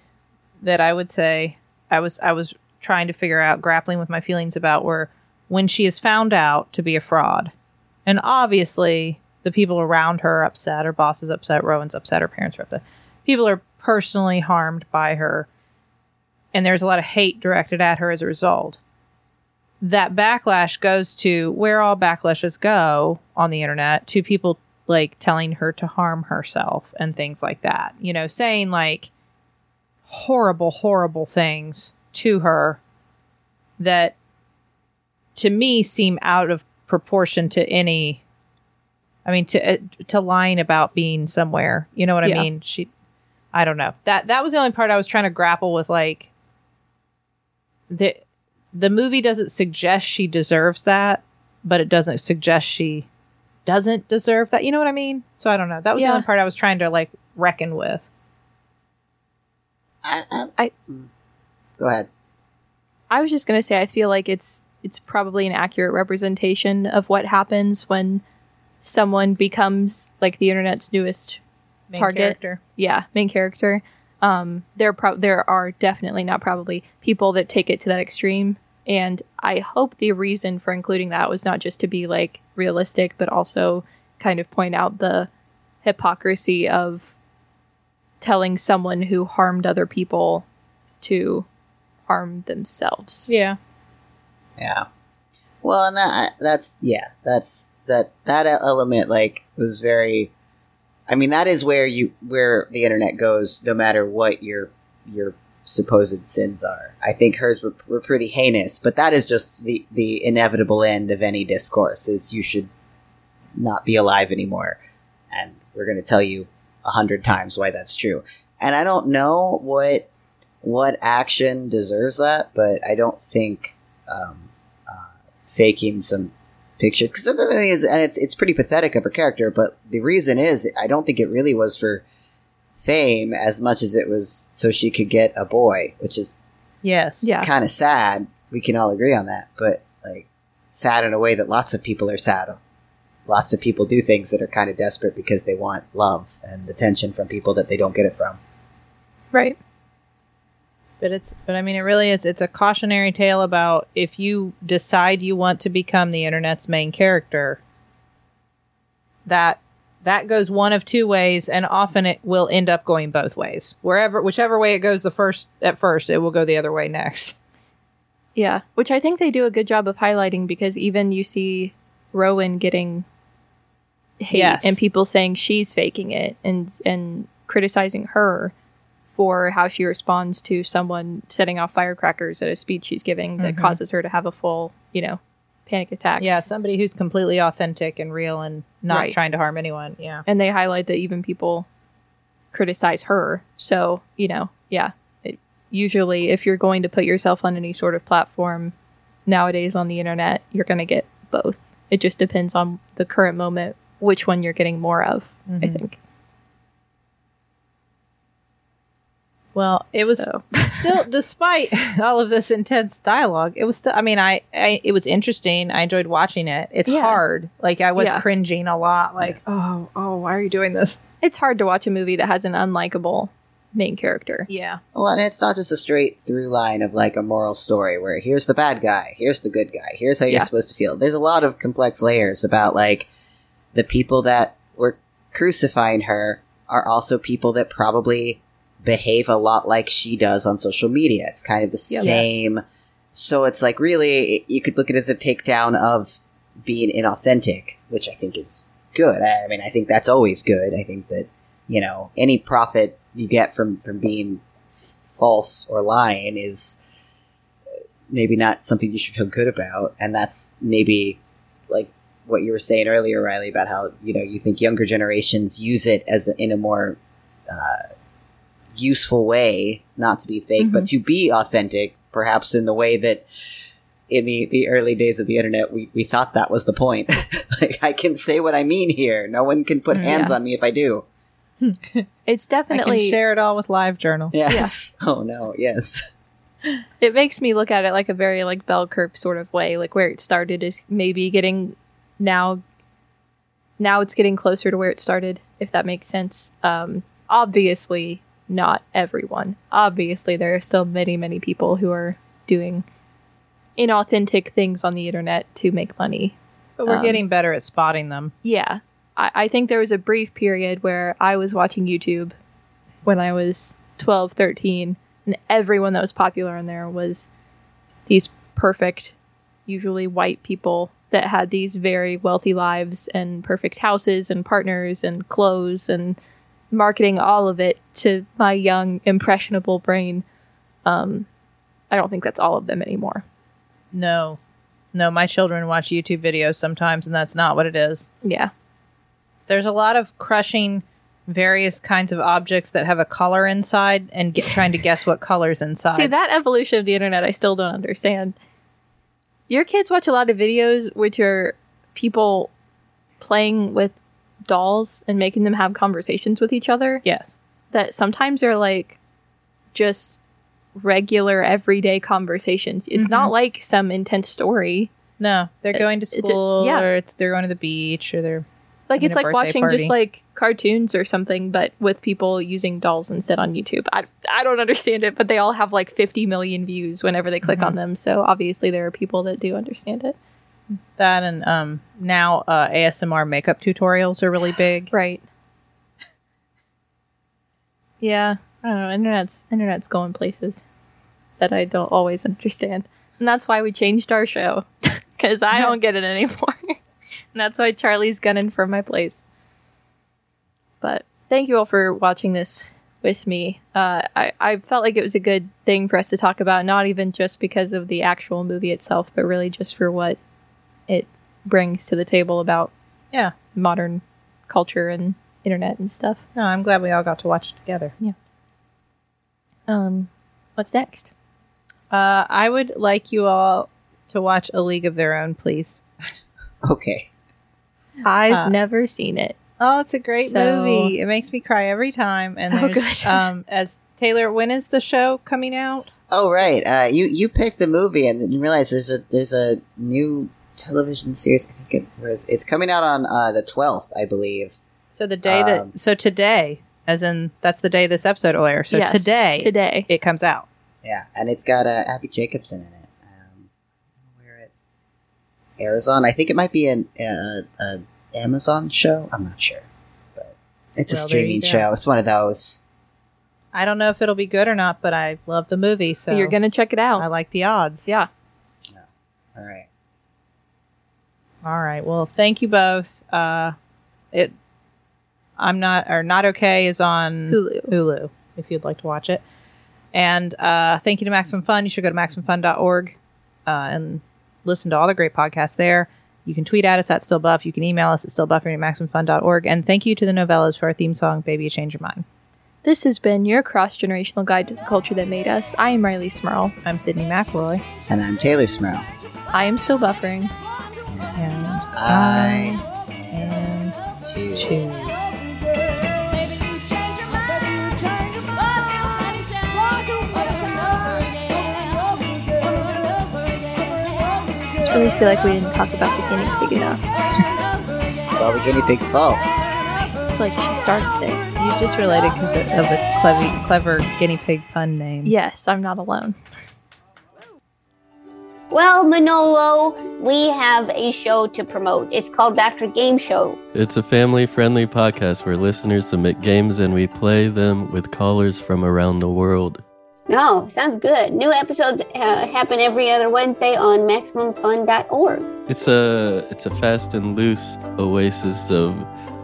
Speaker 2: that I would say I was I was trying to figure out grappling with my feelings about were when she is found out to be a fraud. And obviously the people around her are upset, her boss is upset, Rowan's upset, her parents are upset. People are personally harmed by her and there's a lot of hate directed at her as a result. That backlash goes to where all backlashes go on the internet to people like telling her to harm herself and things like that. You know, saying like horrible, horrible things to her that to me seem out of proportion to any I mean to uh, to lying about being somewhere. You know what
Speaker 1: Yeah.
Speaker 2: I mean? She I don't know. That that was the only part I was trying to grapple with like the the movie doesn't suggest she deserves that, but it doesn't suggest she doesn't deserve that. You know what I mean? So I don't know. That was
Speaker 1: Yeah.
Speaker 2: the only part I was trying to like reckon with.
Speaker 3: I, I,
Speaker 1: I-
Speaker 3: Mm. Go ahead.
Speaker 1: I was just gonna say I feel like it's it's probably an accurate representation of what happens when someone becomes like the internet's newest
Speaker 2: Main
Speaker 1: Target.
Speaker 2: character.
Speaker 1: yeah main character um there pro- there are definitely not probably people that take it to that extreme and i hope the reason for including that was not just to be like realistic but also kind of point out the hypocrisy of telling someone who harmed other people to harm themselves
Speaker 2: Yeah.
Speaker 3: Yeah. Well, and that that's yeah, that's that that element like was very. I mean, that is where you where the internet goes, no matter what your your supposed sins are. I think hers were, were pretty heinous, but that is just the the inevitable end of any discourse. Is you should not be alive anymore, and we're going to tell you a hundred times why that's true. And I don't know what what action deserves that, but I don't think um, uh, faking some pictures because the other thing is, and it's it's pretty pathetic of her character. But the reason is, I don't think it really was for fame as much as it was so she could get a boy, which is
Speaker 2: Yes.
Speaker 1: yeah
Speaker 3: kind of sad. We can all agree on that, but like sad in a way that lots of people are sad. Lots of people do things that are kind of desperate because they want love and attention from people that they don't get it from.
Speaker 1: Right.
Speaker 2: But it's but I mean it really is it's a cautionary tale about if you decide you want to become the internet's main character that that goes one of two ways and often it will end up going both ways. Wherever whichever way it goes the first at first it will go the other way next.
Speaker 1: Yeah, which I think they do a good job of highlighting because even you see Rowan getting hate
Speaker 2: Yes.
Speaker 1: and people saying she's faking it and and criticizing her for how she responds to someone setting off firecrackers at a speech she's giving that
Speaker 2: Mhm.
Speaker 1: causes her to have a full, you know, panic attack.
Speaker 2: Yeah, somebody who's completely authentic and real and not
Speaker 1: Right.
Speaker 2: trying to harm anyone. Yeah.
Speaker 1: And they highlight that even people criticize her. So, you know, yeah. It, usually if you're going to put yourself on any sort of platform nowadays on the internet, you're going to get both. It just depends on the current moment which one you're getting more of, I
Speaker 2: Mhm.
Speaker 1: think.
Speaker 2: Well, it was
Speaker 1: So-
Speaker 2: still despite all of this intense dialogue it was still i mean I, I it was interesting i enjoyed watching it it's
Speaker 1: Yeah.
Speaker 2: hard like i was
Speaker 1: Yeah.
Speaker 2: cringing a lot like oh oh why are you doing this
Speaker 1: it's hard to watch a movie that has an unlikable main character.
Speaker 2: yeah
Speaker 3: Well, and it's not just a straight through line of like a moral story where here's the bad guy, here's the good guy, here's how you're supposed to feel. There's a lot of complex layers about like the people that were crucifying her are also people that probably behave a lot like she does on social media. It's kind of the
Speaker 1: Yep.
Speaker 3: same. So it's like really, you could look at it as a takedown of being inauthentic, which I think is good. I I mean, I think that's always good. I think that, you know, any profit you get from, from being f- false or lying is uh, maybe not something you should feel good about. And that's maybe like what you were saying earlier, Rileigh, about how, you know, you think younger generations use it as a, in a more, uh, useful way, not to be fake, but to be authentic, perhaps in the way that in the, the early days of the internet, we, we thought that was the point. like, I can say what I mean here. No one can put
Speaker 2: Mm,
Speaker 3: hands
Speaker 1: yeah.
Speaker 3: on me if I do.
Speaker 1: It's
Speaker 2: i
Speaker 1: definitely
Speaker 2: can share it all with LiveJournal
Speaker 3: Yes. Oh no. Yes.
Speaker 1: it makes me look at it like a very like bell curve sort of way like where it started is maybe getting now now it's getting closer to where it started if that makes sense um obviously not everyone. Obviously there are still many many people who are doing inauthentic things on the internet to make money.
Speaker 2: But we're
Speaker 1: Um,
Speaker 2: getting better at spotting them.
Speaker 1: Yeah. I, I think there was a brief period where i was watching youtube when i was 12 13 and everyone that was popular on there was these perfect usually white people that had these very wealthy lives and perfect houses and partners and clothes and marketing all of it to my young impressionable brain. Um i don't think that's all of them anymore.
Speaker 2: No. No my children watch youtube videos sometimes and that's not what it is.
Speaker 1: Yeah.
Speaker 2: There's a lot of crushing various kinds of objects that have a color inside and get, trying to guess what colors inside.
Speaker 1: See that evolution of the internet, I still don't understand. Your kids watch a lot of videos which are people playing with dolls and making them have conversations with each other
Speaker 2: yes
Speaker 1: that sometimes are like just regular everyday conversations. It's not mm-hmm. like some intense story.
Speaker 2: No, they're going to
Speaker 1: it's
Speaker 2: school,
Speaker 1: yeah.
Speaker 2: or it's they're going to the beach, or they're
Speaker 1: Like it's like watching
Speaker 2: party.
Speaker 1: just like cartoons or something, but with people using dolls instead on YouTube. I I don't understand it, but they all have like 50 million views whenever they click mm-hmm. on them. So obviously there are people that do understand it.
Speaker 2: That, and um, now uh, ASMR makeup tutorials are really big.
Speaker 1: Right. Yeah, I don't know. Internet's internet's going places that I don't always understand, and that's why we changed our show because I don't get it anymore. and that's why Charlie's gunning for my place. But thank you all for watching this with me. Uh, I I felt like it was a good thing for us to talk about, not even just because of the actual movie itself, but really just for what brings to the table about
Speaker 2: Yeah.
Speaker 1: modern culture and internet and stuff.
Speaker 2: No, I'm glad we all got to watch it together. Yeah.
Speaker 1: Um, what's next?
Speaker 2: Uh, I would like you all to watch A League of Their Own, please.
Speaker 3: Okay.
Speaker 1: I've
Speaker 2: Uh,
Speaker 1: never seen it.
Speaker 2: Oh, it's a great
Speaker 1: So-
Speaker 2: movie. It makes me cry every time. And
Speaker 1: Oh,
Speaker 2: there's
Speaker 1: good.
Speaker 2: um, as Teylor, when is the show coming out?
Speaker 3: Oh right. Uh, you you picked the movie and then you realize there's a there's a new television series. I think it was it's coming out on uh, the twelfth, I believe.
Speaker 2: So the day
Speaker 3: Um,
Speaker 2: that so today, as in that's the day this episode will air. So
Speaker 1: Yes,
Speaker 2: today,
Speaker 1: today.
Speaker 2: it comes out.
Speaker 3: Yeah, and it's got uh, Abbi Jacobson in it. Um, where it airs on. I think it might be an uh, a Amazon show. I'm not sure, but it's
Speaker 2: Well,
Speaker 3: a streaming show. It's one of those.
Speaker 2: I don't know if it'll be good or not, but I love the movie, so
Speaker 1: You're gonna check it out.
Speaker 2: I like the odds.
Speaker 1: Yeah. yeah.
Speaker 3: All right.
Speaker 2: All right. Well, thank you both. Uh, it. I'm not or not okay is on
Speaker 1: Hulu.
Speaker 2: Hulu if you'd like to watch it. And uh, thank you to Maximum Fun. You should go to maximumfun.org uh, and listen to all the great podcasts there. You can tweet at us at stillbuff. You can email us at stillbuffering at maximumfun.org. And thank you to the Nouvellas for our theme song, Baby You Change Your Mind.
Speaker 1: This has been your cross generational guide to the culture that made us. I am Rileigh Smirl.
Speaker 2: I'm Sydnee McElroy.
Speaker 3: And I'm Teylor Smirl.
Speaker 1: I am still buffering.
Speaker 2: And
Speaker 3: I
Speaker 2: am
Speaker 3: am too.
Speaker 2: two.
Speaker 1: I just really feel like we didn't talk about the guinea pig enough.
Speaker 3: It's all the guinea pig's fault.
Speaker 1: Like she started it.
Speaker 2: You just related because of the clever, clever guinea pig pun name.
Speaker 1: Yes, I'm not alone.
Speaker 4: Well, Manolo, we have a show to promote. It's called Dr. Game Show.
Speaker 5: It's a family friendly podcast where listeners submit games and we play them with callers from around the world.
Speaker 4: No, sounds good. New episodes uh, happen every other Wednesday on MaximumFun.org.
Speaker 5: It's a it's a fast and loose oasis of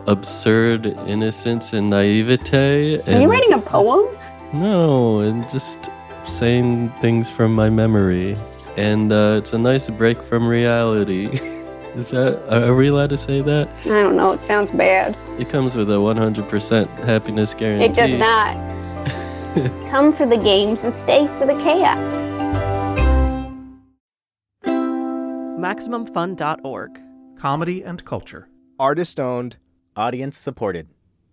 Speaker 5: absurd innocence and naivete.
Speaker 4: Are you writing a poem?
Speaker 5: No, and just saying things from my memory. And uh, it's a nice break from reality. Is that are we allowed to say that?
Speaker 4: I don't know. It sounds bad.
Speaker 5: It comes with a 100% happiness guarantee.
Speaker 4: It does not. Come for the games and stay for the chaos.
Speaker 6: MaximumFun.org.
Speaker 7: Comedy and culture.
Speaker 8: Artist owned, audience supported.